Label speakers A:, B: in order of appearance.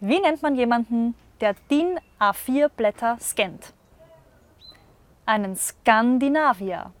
A: Wie nennt man jemanden, der DIN A4 Blätter scannt? Einen Skandinavier.